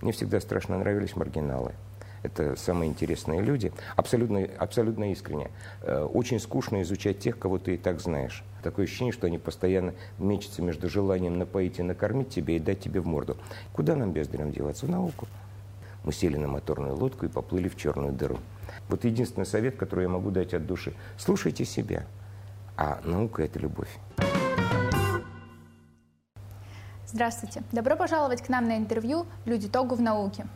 Мне всегда страшно нравились маргиналы. Это самые интересные люди, абсолютно, абсолютно искренне. Э, очень скучно изучать тех, кого ты и так знаешь. Такое ощущение, что они постоянно мечутся между желанием напоить и накормить тебя и дать тебе в морду. Куда нам бездарям деваться? В науку. Мы сели на моторную лодку и поплыли в черную дыру. Вот единственный совет, который я могу дать от души. Слушайте себя. А наука – это любовь. Здравствуйте! Добро пожаловать к нам на интервью «Люди Тогу в науке».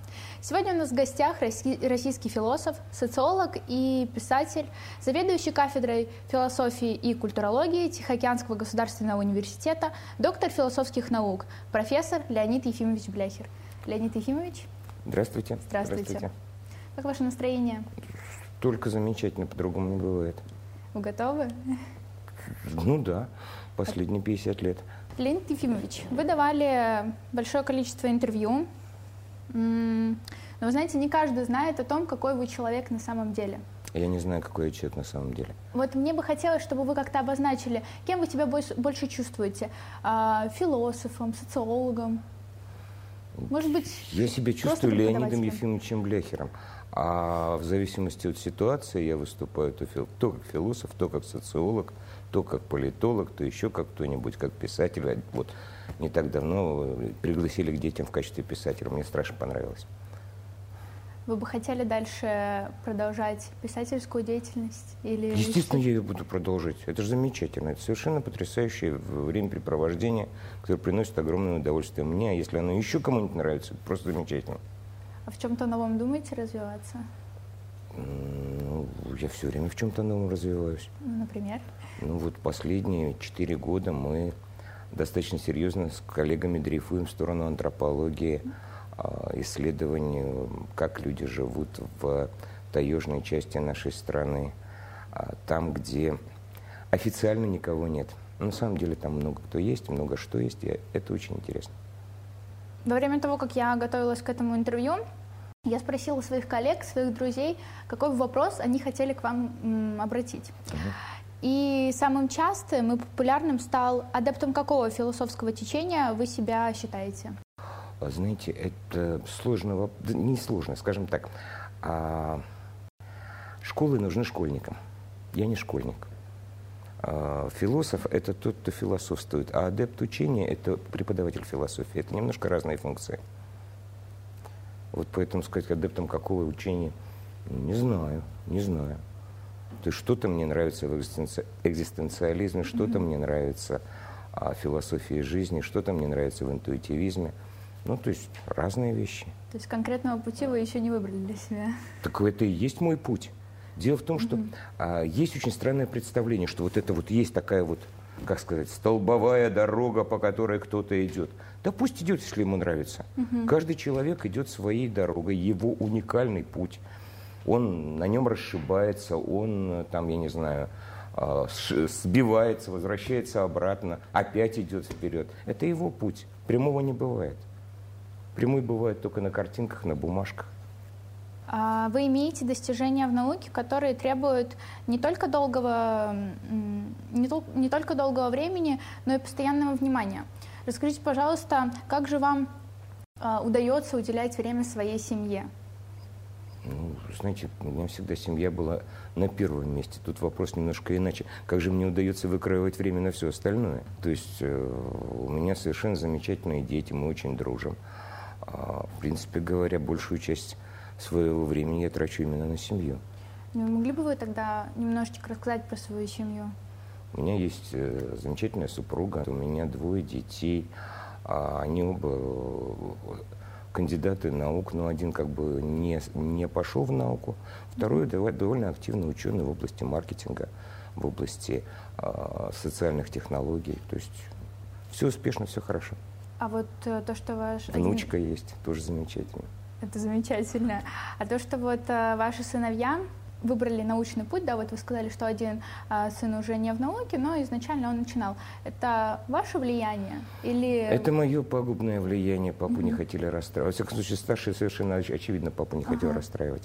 Сегодня у нас в гостях российский философ, социолог и писатель, заведующий кафедрой философии и культурологии Тихоокеанского государственного университета, доктор философских наук, профессор Леонид Ефимович Бляхер. Леонид Ефимович. Здравствуйте. Здравствуйте. Здравствуйте. Как ваше настроение? Только замечательно, по-другому не бывает. Вы готовы? Ну да, последние 50 лет. Леонид Ефимович, вы давали большое количество интервью, но вы знаете, не каждый знает о том, какой вы человек на самом деле. Я не знаю, какой я человек на самом деле. Вот мне бы хотелось, чтобы вы как-то обозначили, кем вы себя больше чувствуете? А, философом, социологом? Может быть, Я себя чувствую Леонидом Ефимовичем Бляхером. А в зависимости от ситуации я выступаю то, то как философ, то как социолог, то как политолог, то еще как кто-нибудь, как писатель. Вот не так давно пригласили к детям в качестве писателя. Мне страшно понравилось. Вы бы хотели дальше продолжать писательскую деятельность? Или Естественно, я ее буду продолжать. Это же замечательно. Это совершенно потрясающее времяпрепровождение, которое приносит огромное удовольствие мне. А если оно еще кому-нибудь нравится, это просто замечательно. А в чем-то новом думаете развиваться? Ну, я все время в чем-то новом развиваюсь. Ну, например? Ну, вот последние четыре года мы достаточно серьезно с коллегами дрейфуем в сторону антропологии, а, исследований, как люди живут в таежной части нашей страны, а, там, где официально никого нет. На самом деле там много кто есть, много что есть, и это очень интересно. Во время того, как я готовилась к этому интервью, я спросила своих коллег, своих друзей, какой вопрос они хотели к вам м, обратить. Uh-huh. И самым частым и популярным стал адептом какого философского течения вы себя считаете? А, знаете, это сложно, не сложно, скажем так. А школы нужны школьникам. Я не школьник. А, философ – это тот, кто философствует, а адепт учения – это преподаватель философии. Это немножко разные функции. Вот поэтому сказать адептом какого учения, не знаю, не знаю. То есть что-то мне нравится в экзистенци... экзистенциализме, что-то mm-hmm. мне нравится в философии жизни, что-то мне нравится в интуитивизме. Ну, то есть разные вещи. То есть конкретного пути вы еще не выбрали для себя? Так это и есть мой путь. Дело в том, что mm-hmm. а, есть очень странное представление, что вот это вот есть такая вот, как сказать, столбовая дорога, по которой кто-то идет. Да пусть идет, если ему нравится. Mm-hmm. Каждый человек идет своей дорогой, его уникальный путь. Он на нем расшибается, он там, я не знаю, а, сбивается, возвращается обратно, опять идет вперед. Это его путь. Прямого не бывает. Прямой бывает только на картинках, на бумажках. А вы имеете достижения в науке, которые требуют не только долгого, не, не только долгого времени, но и постоянного внимания. Расскажите, пожалуйста, как же вам а, удается уделять время своей семье? Ну, знаете, у меня всегда семья была на первом месте. Тут вопрос немножко иначе. Как же мне удается выкроивать время на все остальное? То есть э, у меня совершенно замечательные дети, мы очень дружим. А, в принципе говоря, большую часть своего времени я трачу именно на семью. Ну, могли бы вы тогда немножечко рассказать про свою семью? У меня есть э, замечательная супруга, у меня двое детей. А они оба э, кандидаты наук, но один как бы не, не пошел в науку, второй mm-hmm. довольно активный ученый в области маркетинга, в области э, социальных технологий. То есть все успешно, все хорошо. А вот э, то, что ваш... Внучка один... есть, тоже замечательно. Это замечательно. А то, что вот э, ваши сыновья выбрали научный путь, да, вот вы сказали, что один э, сын уже не в науке, но изначально он начинал. Это ваше влияние или... Это мое пагубное влияние. Папу mm-hmm. не хотели расстраивать. Во всяком случае, старший совершенно очевидно папу не хотел расстраивать.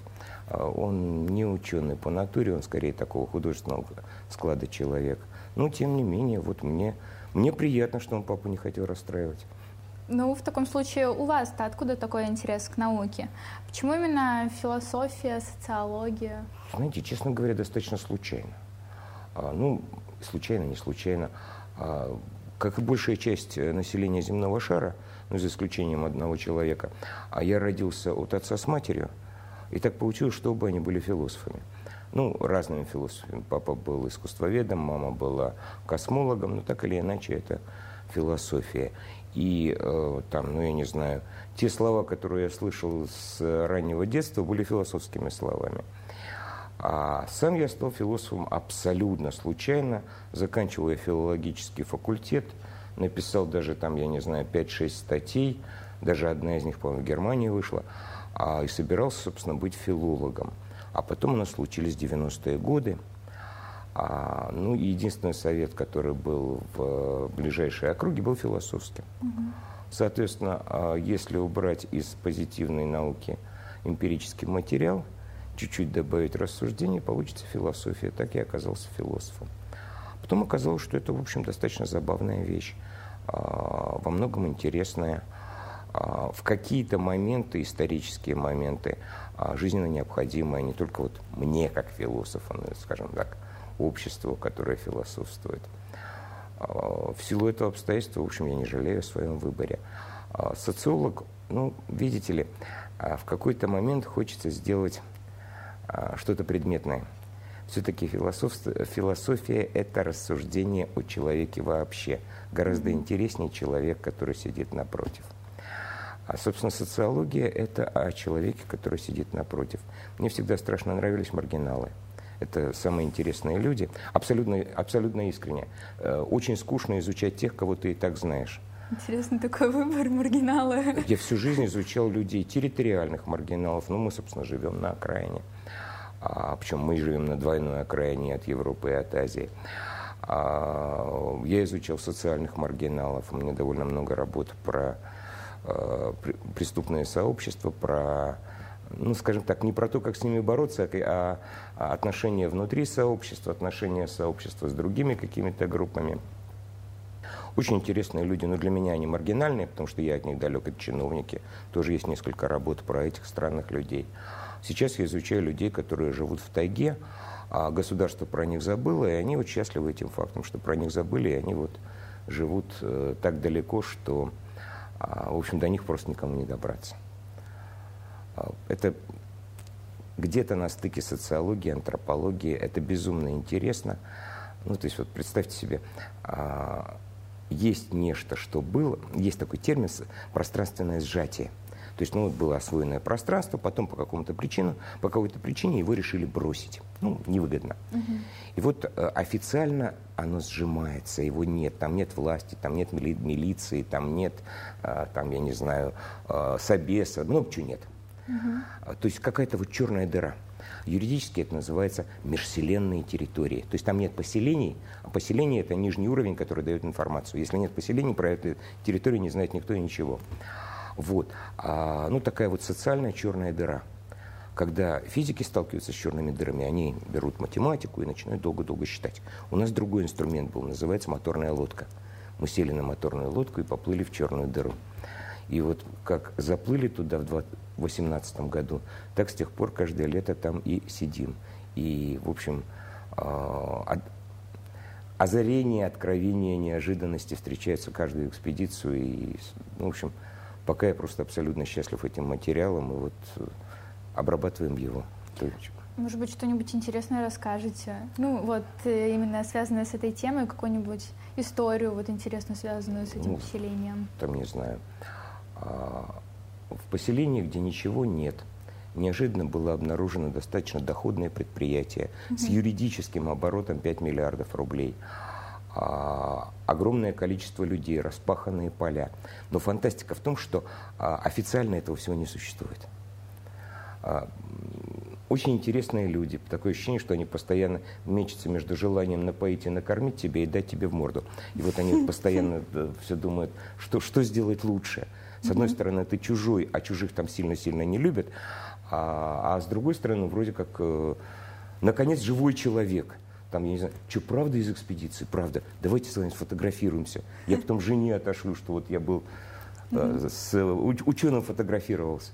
А он не ученый по натуре, он скорее такого художественного склада человек. Но, тем не менее, вот мне, мне приятно, что он папу не хотел расстраивать. Ну, в таком случае у вас-то откуда такой интерес к науке? Почему именно философия, социология? Знаете, честно говоря, достаточно случайно. А, ну, случайно, не случайно. А, как и большая часть э, населения земного шара, ну, за исключением одного человека, а я родился от отца с матерью, и так получилось, что оба они были философами. Ну, разными философами. Папа был искусствоведом, мама была космологом, но так или иначе это философия. И э, там, ну я не знаю, те слова, которые я слышал с раннего детства, были философскими словами. А сам я стал философом абсолютно случайно, заканчивая филологический факультет, написал даже там, я не знаю, 5-6 статей, даже одна из них, по-моему, в Германии вышла, а, и собирался, собственно, быть филологом. А потом у нас случились 90-е годы, а, ну, единственный совет, который был в ближайшей округе, был философским. Угу. Соответственно, а, если убрать из позитивной науки эмпирический материал, чуть-чуть добавить рассуждений, получится философия. Так я оказался философом. Потом оказалось, что это, в общем, достаточно забавная вещь, а, во многом интересная, в какие-то моменты, исторические моменты, жизненно необходимая не только вот мне, как философу, но, скажем так, обществу, которое философствует. А, в силу этого обстоятельства, в общем, я не жалею о своем выборе. А, социолог, ну, видите ли, а, в какой-то момент хочется сделать что-то предметное. Все-таки философия – это рассуждение о человеке вообще. Гораздо интереснее человек, который сидит напротив. А, собственно, социология – это о человеке, который сидит напротив. Мне всегда страшно нравились маргиналы – это самые интересные люди, абсолютно, абсолютно искренне. Э, очень скучно изучать тех, кого ты и так знаешь. Интересный такой выбор маргинала. Я всю жизнь изучал людей, территориальных маргиналов. Ну, мы, собственно, живем на окраине. А, причем мы живем на двойной окраине от Европы и от Азии. А, я изучал социальных маргиналов. У меня довольно много работ про а, преступные сообщества, про ну, скажем так, не про то, как с ними бороться, а, а отношения внутри сообщества, отношения сообщества с другими какими-то группами. Очень интересные люди, но для меня они маргинальные, потому что я от них далек, это чиновники. Тоже есть несколько работ про этих странных людей. Сейчас я изучаю людей, которые живут в тайге, а государство про них забыло, и они вот счастливы этим фактом, что про них забыли, и они вот живут э, так далеко, что, э, в общем, до них просто никому не добраться. А, это где-то на стыке социологии, антропологии. Это безумно интересно. Ну, то есть вот представьте себе, а, есть нечто, что было, есть такой термин пространственное сжатие. То есть, ну, вот было освоенное пространство, потом по какому-то причину, по какой-то причине его решили бросить. Ну, невыгодно. Угу. И вот э, официально оно сжимается, его нет. Там нет власти, там нет мили милиции, там нет, э, там, я не знаю, э, собеса, много чего нет. Угу. То есть какая-то вот черная дыра. Юридически это называется межселенные территории. То есть там нет поселений, а поселение это нижний уровень, который дает информацию. Если нет поселений, про эту территорию не знает никто и ничего. Вот. А, ну, такая вот социальная черная дыра. Когда физики сталкиваются с черными дырами, они берут математику и начинают долго-долго считать. У нас другой инструмент был, называется моторная лодка. Мы сели на моторную лодку и поплыли в черную дыру. И вот как заплыли туда в 2018 году, так с тех пор каждое лето там и сидим. И, в общем, а, озарение, откровение, неожиданности встречаются каждую экспедицию. И, ну, в общем, пока я просто абсолютно счастлив этим материалом, и вот э, обрабатываем его. Может быть, что-нибудь интересное расскажете? Ну, вот э, именно связанное с этой темой, какую-нибудь историю вот интересно связанную с этим ну, поселением? Там не знаю. А, в поселении, где ничего нет, неожиданно было обнаружено достаточно доходное предприятие угу. с юридическим оборотом 5 миллиардов рублей. А, огромное количество людей, распаханные поля. Но фантастика в том, что а, официально этого всего не существует. А, очень интересные люди. Такое ощущение, что они постоянно мечутся между желанием напоить и накормить тебя и дать тебе в морду. И вот они постоянно э, все думают, что, что сделать лучше – с одной стороны, ты чужой, а чужих там сильно-сильно не любят, а, а с другой стороны, вроде как, э, наконец, живой человек. Там, я не знаю, что, правда из экспедиции? Правда. Давайте с вами сфотографируемся. Я потом жене отошлю, что вот я был mm-hmm. с ученым фотографировался.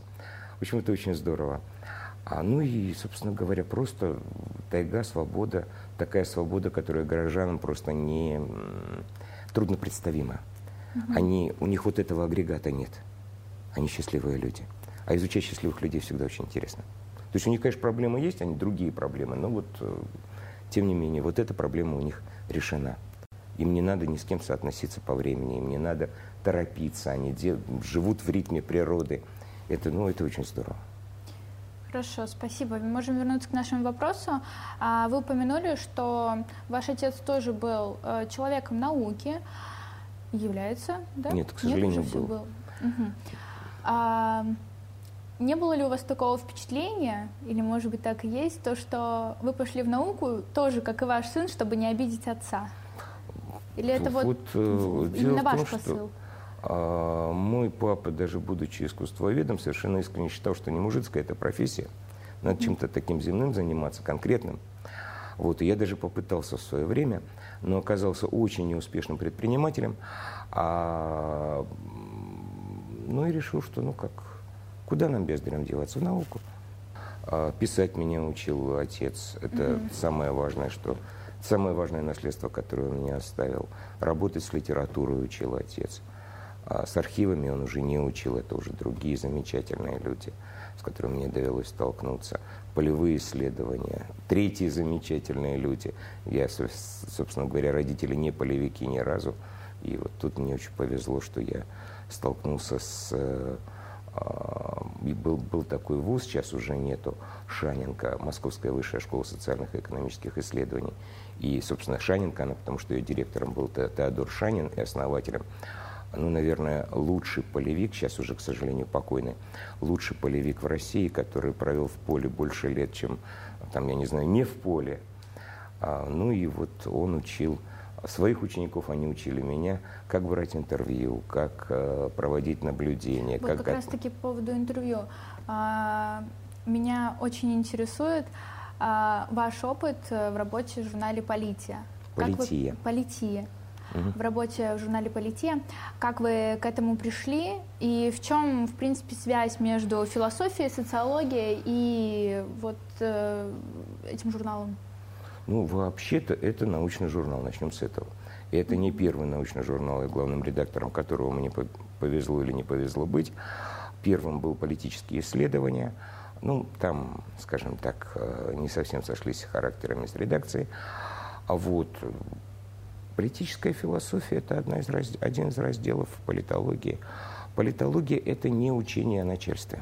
В общем, это очень здорово. А, ну и, собственно говоря, просто тайга, свобода, такая свобода, которая горожанам просто не трудно представима. Угу. Они, у них вот этого агрегата нет. Они счастливые люди. А изучать счастливых людей всегда очень интересно. То есть у них, конечно, проблемы есть, они другие проблемы, но вот, э, тем не менее, вот эта проблема у них решена. Им не надо ни с кем соотноситься по времени, им не надо торопиться, они живут в ритме природы. Это, ну, это очень здорово. Хорошо, спасибо. Мы можем вернуться к нашему вопросу. А, вы упомянули, что ваш отец тоже был э, человеком науки. Является, да? Нет, к сожалению, Нет, был. был. Угу. А, не было ли у вас такого впечатления, или, может быть, так и есть, то, что вы пошли в науку тоже, как и ваш сын, чтобы не обидеть отца? Или это вот, вот э, именно ваш том, посыл? Что а мой папа, даже будучи искусствоведом, совершенно искренне считал, что не мужицкая это профессия. Надо чем-то таким земным заниматься, конкретным. Вот, и я даже попытался в свое время, но оказался очень неуспешным предпринимателем. А, ну и решил, что ну как, куда нам бездарям деваться? В науку. А, писать меня учил отец. Это mm-hmm. самое важное, что самое важное наследство, которое он мне оставил. Работать с литературой учил отец. А с архивами он уже не учил, это уже другие замечательные люди, с которыми мне довелось столкнуться. Полевые исследования, третьи замечательные люди. Я, собственно говоря, родители не полевики ни разу. И вот тут мне очень повезло, что я столкнулся с... Э, и был, был такой вуз, сейчас уже нету, Шаненко, Московская высшая школа социальных и экономических исследований. И, собственно, Шаненко, она, потому что ее директором был Теодор Шанин и основателем, ну, наверное, лучший полевик, сейчас уже, к сожалению, покойный, лучший полевик в России, который провел в поле больше лет, чем, там, я не знаю, не в поле. А, ну и вот он учил своих учеников, они учили меня, как брать интервью, как э, проводить наблюдения. Вот как, как раз-таки по поводу интервью. А, меня очень интересует а, ваш опыт э, в работе в журнале «Полития». Полития. Вы, «Полития» в работе в журнале «Полития». Как вы к этому пришли и в чем, в принципе, связь между философией, социологией и вот э, этим журналом? Ну, вообще-то это научный журнал, начнем с этого. И это не первый научный журнал, и главным редактором которого мне повезло или не повезло быть. Первым был политические исследования. Ну, там, скажем так, э, не совсем сошлись характерами с редакцией. А вот Политическая философия – это одна из, один из разделов политологии. Политология – это не учение о начальстве.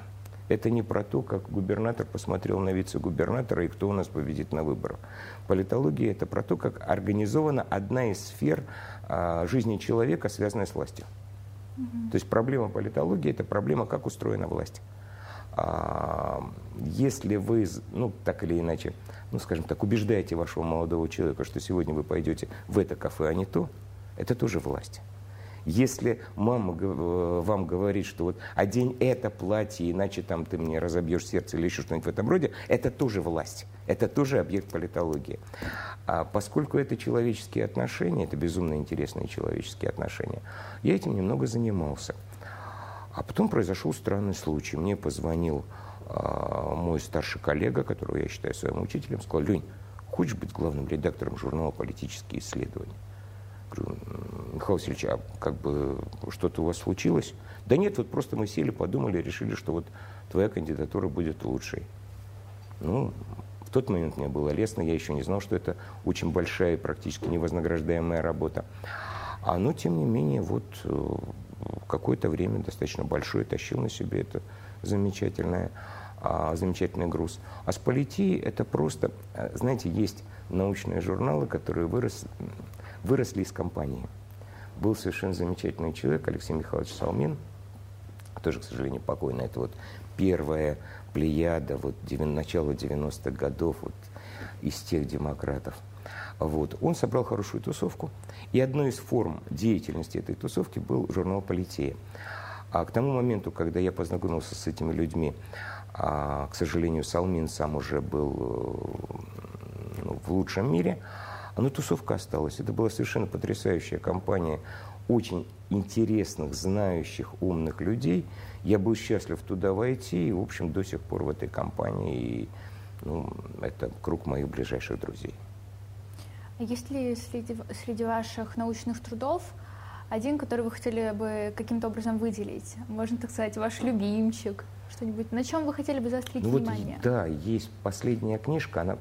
Это не про то, как губернатор посмотрел на вице-губернатора и кто у нас победит на выборах. Политология – это про то, как организована одна из сфер а, жизни человека, связанная с властью. Угу. То есть проблема политологии – это проблема, как устроена власть. А, если вы, ну, так или иначе, ну, скажем так, убеждаете вашего молодого человека, что сегодня вы пойдете в это кафе, а не то, это тоже власть. Если мама э, вам говорит, что вот одень это платье, иначе там ты мне разобьешь сердце или еще что-нибудь в этом роде, это тоже власть, это тоже объект политологии. А поскольку это человеческие отношения, это безумно интересные человеческие отношения, я этим немного занимался. А потом произошел странный случай. Мне позвонил а, мой старший коллега, которого я считаю своим учителем, сказал, Лень, хочешь быть главным редактором журнала «Политические исследования»? Говорю, Михаил Васильевич, а как бы что-то у вас случилось? Да нет, вот просто мы сели, подумали, решили, что вот твоя кандидатура будет лучшей. Ну, в тот момент мне было лестно, я еще не знал, что это очень большая и практически невознаграждаемая работа. А, но, тем не менее, вот э, какое-то время достаточно большое тащил на себе это замечательное, а, замечательный груз. А с политией это просто, э, знаете, есть научные журналы, которые вырос, выросли из компании. Был совершенно замечательный человек, Алексей Михайлович Салмин, тоже, к сожалению, покойный. Это вот первая плеяда, вот начало 90-х годов, вот из тех демократов – вот. Он собрал хорошую тусовку, и одной из форм деятельности этой тусовки был журнал «Политея». А к тому моменту, когда я познакомился с этими людьми, а, к сожалению, Салмин сам уже был э, ну, в лучшем мире, ну тусовка осталась. Это была совершенно потрясающая компания очень интересных, знающих, умных людей. Я был счастлив туда войти, и, в общем, до сих пор в этой компании. И, ну, это круг моих ближайших друзей. Есть ли среди, среди ваших научных трудов один, который вы хотели бы каким-то образом выделить? Можно так сказать, ваш любимчик, что-нибудь. На чем вы хотели бы заострить ну, внимание? Вот, да, есть последняя книжка, она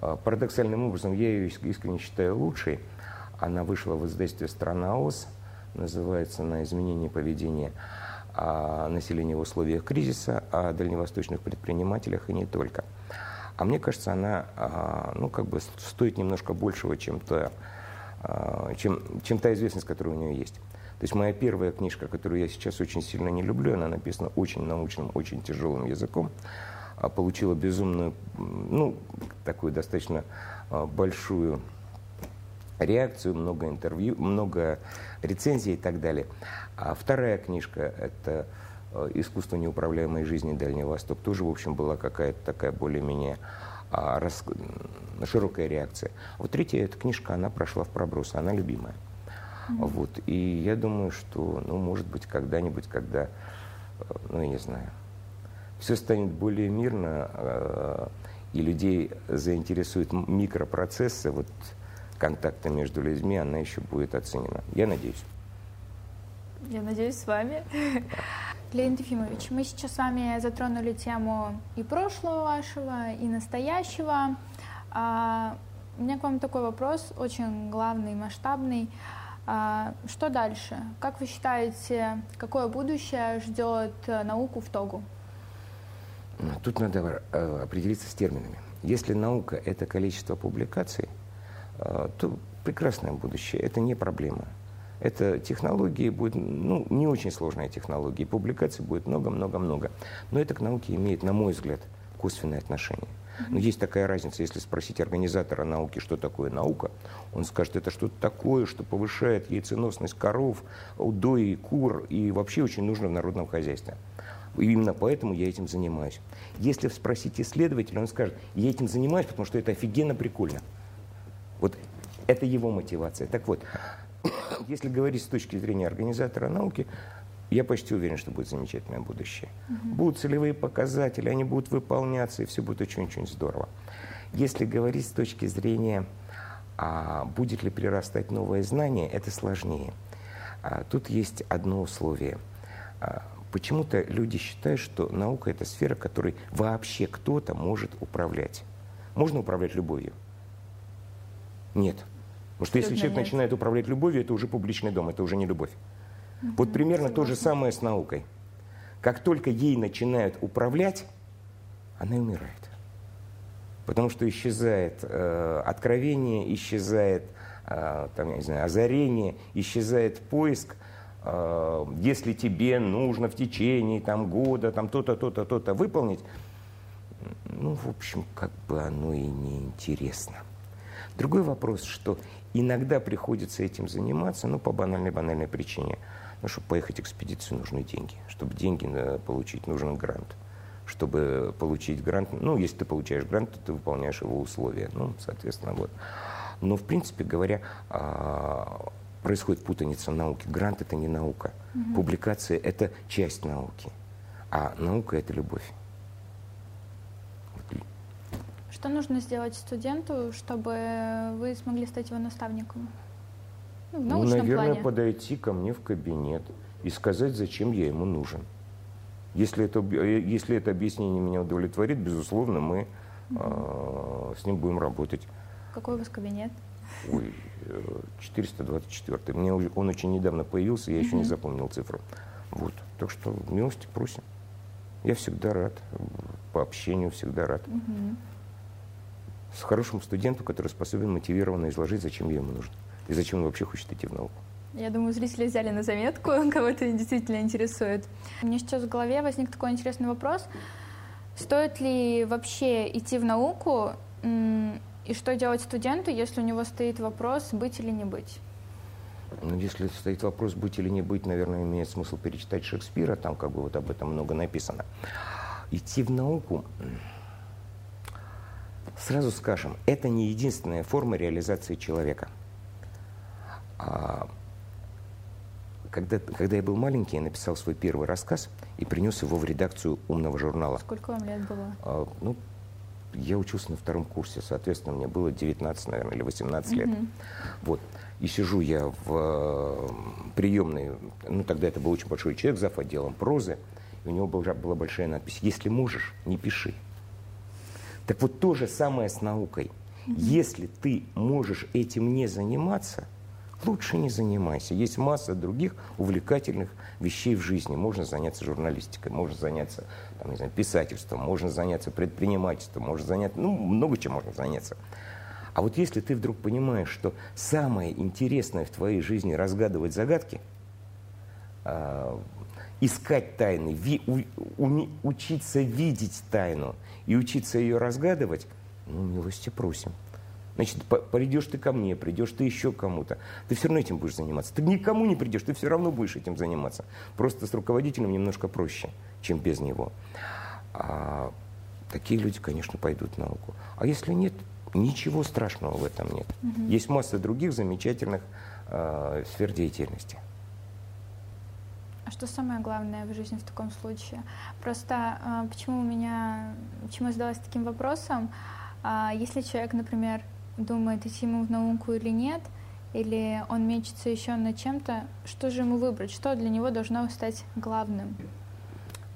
а, парадоксальным образом, я ее искренне считаю лучшей. Она вышла в издательстве «Страна ОС», называется «На изменение поведения населения в условиях кризиса, о дальневосточных предпринимателях и не только». А мне кажется, она а, ну, как бы стоит немножко большего, чем та, а, чем, чем та известность, которая у нее есть. То есть моя первая книжка, которую я сейчас очень сильно не люблю, она написана очень научным, очень тяжелым языком, а получила безумную, ну, такую достаточно большую реакцию, много интервью, много рецензий и так далее. А вторая книжка – это искусство неуправляемой жизни Дальний Восток тоже, в общем, была какая-то такая более-менее а, рас... широкая реакция. Вот третья эта книжка, она прошла в проброс, она любимая. Mm-hmm. Вот. И я думаю, что, ну, может быть, когда-нибудь, когда, э, ну, я не знаю, все станет более мирно, э, и людей заинтересуют микропроцессы, вот контакты между людьми, она еще будет оценена. Я надеюсь. Я надеюсь, с вами. Леонид Ефимович, мы сейчас с вами затронули тему и прошлого вашего, и настоящего. А, у меня к вам такой вопрос, очень главный, масштабный. А, что дальше? Как вы считаете, какое будущее ждет науку в Тогу? Тут надо э, определиться с терминами. Если наука – это количество публикаций, э, то прекрасное будущее, это не проблема. Это технологии будет, ну, не очень сложная технология, публикаций будет много-много-много. Но это к науке имеет, на мой взгляд, косвенное отношение. Но есть такая разница, если спросить организатора науки, что такое наука, он скажет, это что-то такое, что повышает яйценосность коров, удои, кур и вообще очень нужно в народном хозяйстве. И именно поэтому я этим занимаюсь. Если спросить исследователя, он скажет, я этим занимаюсь, потому что это офигенно прикольно. Вот это его мотивация. Так вот, если говорить с точки зрения организатора науки, я почти уверен, что будет замечательное будущее. Угу. Будут целевые показатели, они будут выполняться, и все будет очень-очень здорово. Если говорить с точки зрения, а, будет ли прирастать новое знание, это сложнее. А, тут есть одно условие. А, почему-то люди считают, что наука – это сфера, которой вообще кто-то может управлять. Можно управлять любовью? Нет. Потому что если человек нет. начинает управлять любовью, это уже публичный дом, это уже не любовь. Угу, вот примерно согласна. то же самое с наукой. Как только ей начинают управлять, она умирает. Потому что исчезает э, откровение, исчезает э, там, я не знаю, озарение, исчезает поиск. Э, если тебе нужно в течение там, года там, то-то, то-то, то-то выполнить, ну, в общем, как бы оно и не интересно. Другой вопрос, что Иногда приходится этим заниматься, ну, по банальной-банальной причине. Ну, чтобы поехать в экспедицию, нужны деньги. Чтобы деньги э, получить, нужен грант. Чтобы получить грант, ну, если ты получаешь грант, то ты выполняешь его условия. Ну, соответственно, вот. Но, в принципе говоря, а, происходит путаница науки. Грант – это не наука. Угу. Публикация – это часть науки. А наука – это любовь. Что нужно сделать студенту, чтобы вы смогли стать его наставником? Ну, в ну, наверное, плане. подойти ко мне в кабинет и сказать, зачем я ему нужен. Если это, если это объяснение меня удовлетворит, безусловно, мы угу. э, с ним будем работать. Какой у вас кабинет? Ой, 424. Э, мне он очень недавно появился, я еще не запомнил цифру. Вот. Так что милости просим. Я всегда рад. По общению всегда рад. Угу с хорошим студентом, который способен мотивированно изложить, зачем ему нужно и зачем он вообще хочет идти в науку. Я думаю, зрители взяли на заметку, кого это действительно интересует. Мне сейчас в голове возник такой интересный вопрос. Стоит ли вообще идти в науку и что делать студенту, если у него стоит вопрос, быть или не быть? Ну, если стоит вопрос, быть или не быть, наверное, имеет смысл перечитать Шекспира, там как бы вот об этом много написано. Идти в науку Сразу скажем, это не единственная форма реализации человека. А, когда, когда я был маленький, я написал свой первый рассказ и принес его в редакцию умного журнала. Сколько вам лет было? А, ну, я учился на втором курсе, соответственно, мне было 19, наверное, или 18 лет. Mm-hmm. Вот. И сижу я в приемной, ну, тогда это был очень большой человек, зав. отделом прозы, и у него была, была большая надпись «Если можешь, не пиши». Так вот то же самое с наукой. Если ты можешь этим не заниматься – лучше не занимайся. Есть масса других увлекательных вещей в жизни. Можно заняться журналистикой, можно заняться там, не знаю, писательством, можно заняться предпринимательством, можно заняться, ну, много чем можно заняться. А вот если ты вдруг понимаешь, что самое интересное в твоей жизни разгадывать загадки, э, искать тайны, ви, у, у, учиться видеть тайну и учиться ее разгадывать, ну, милости просим. Значит, придешь ты ко мне, придешь ты еще кому-то. Ты все равно этим будешь заниматься. Ты никому не придешь, ты все равно будешь этим заниматься. Просто с руководителем немножко проще, чем без него. А такие люди, конечно, пойдут в науку. А если нет, ничего страшного в этом нет. Угу. Есть масса других замечательных э, сфер деятельности. А что самое главное в жизни в таком случае? Просто э, почему у меня, почему я задалась таким вопросом? Э, если человек, например, думает, идти ему в науку или нет, или он мечется еще над чем-то, что же ему выбрать, что для него должно стать главным?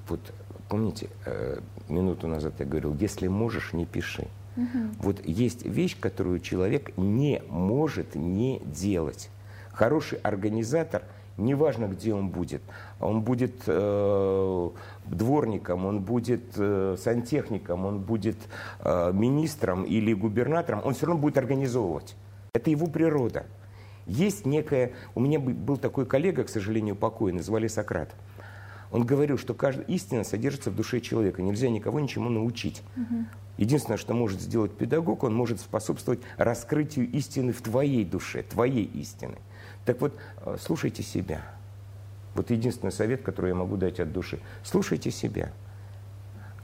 Вот помните, э, минуту назад я говорил, если можешь, не пиши. Угу. Вот есть вещь, которую человек не может не делать. Хороший организатор – неважно, где он будет. Он будет э, дворником, он будет э, сантехником, он будет э, министром или губернатором, он все равно будет организовывать. Это его природа. Есть некая... У меня был такой коллега, к сожалению, покойный, звали Сократ. Он говорил, что каждая истина содержится в душе человека. Нельзя никого ничему научить. Угу. Единственное, что может сделать педагог, он может способствовать раскрытию истины в твоей душе, твоей истины. Так вот, э, слушайте себя. Вот единственный совет, который я могу дать от души. Слушайте себя.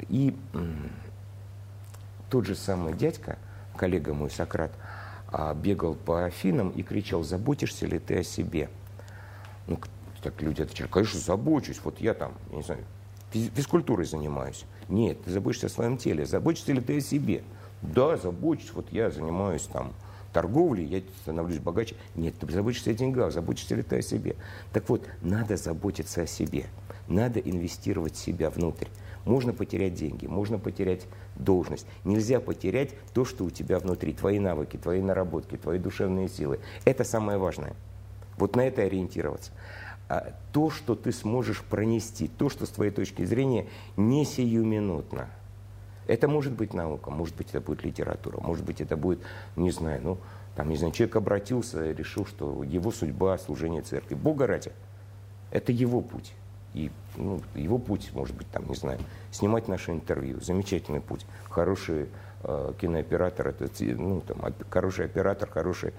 И тот же самый дядька, коллега мой Сократ, а, бегал по Афинам и кричал, заботишься ли ты о себе? Ну, так люди отвечали, конечно, забочусь, вот я там, я не знаю, физкультурой занимаюсь. Нет, ты заботишься о своем теле, заботишься ли ты о себе? Да, забочусь, вот я занимаюсь там торговли, я становлюсь богаче. Нет, ты заботишься о деньгах, заботишься ли ты о себе. Так вот, надо заботиться о себе. Надо инвестировать себя внутрь. Можно потерять деньги, можно потерять должность. Нельзя потерять то, что у тебя внутри. Твои навыки, твои наработки, твои душевные силы. Это самое важное. Вот на это ориентироваться. А то, что ты сможешь пронести, то, что с твоей точки зрения не сиюминутно – это может быть наука, может быть, это будет литература, может быть, это будет, не знаю, ну, там, не знаю, человек обратился и решил, что его судьба – служение церкви. Бога ради. Это его путь. И ну, его путь, может быть, там, не знаю, снимать наше интервью. Замечательный путь. Хороший э, кинооператор, это, ну, там, хороший оператор, хороший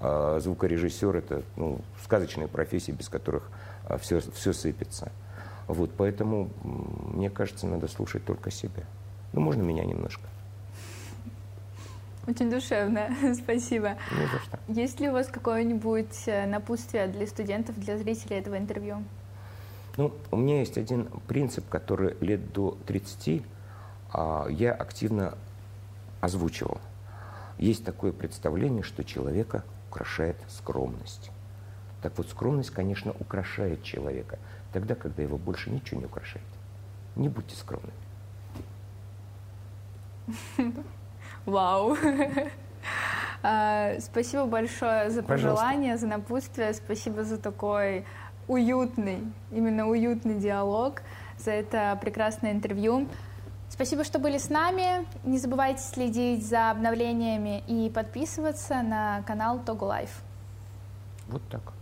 э, звукорежиссер – это ну, сказочные профессии, без которых э, все, все сыпется. Вот, поэтому, мне кажется, надо слушать только себя. Ну, можно меня немножко. Очень душевно, спасибо. Не за что. Есть ли у вас какое-нибудь э, напутствие для студентов, для зрителей этого интервью? Ну, у меня есть один принцип, который лет до 30 а, я активно озвучивал. Есть такое представление, что человека украшает скромность. Так вот, скромность, конечно, украшает человека, тогда, когда его больше ничего не украшает. Не будьте скромными. Вау. А, спасибо большое за пожелания, за напутствие. Спасибо за такой уютный, именно уютный диалог, за это прекрасное интервью. Спасибо, что были с нами. Не забывайте следить за обновлениями и подписываться на канал ТОГУ Life. Вот так.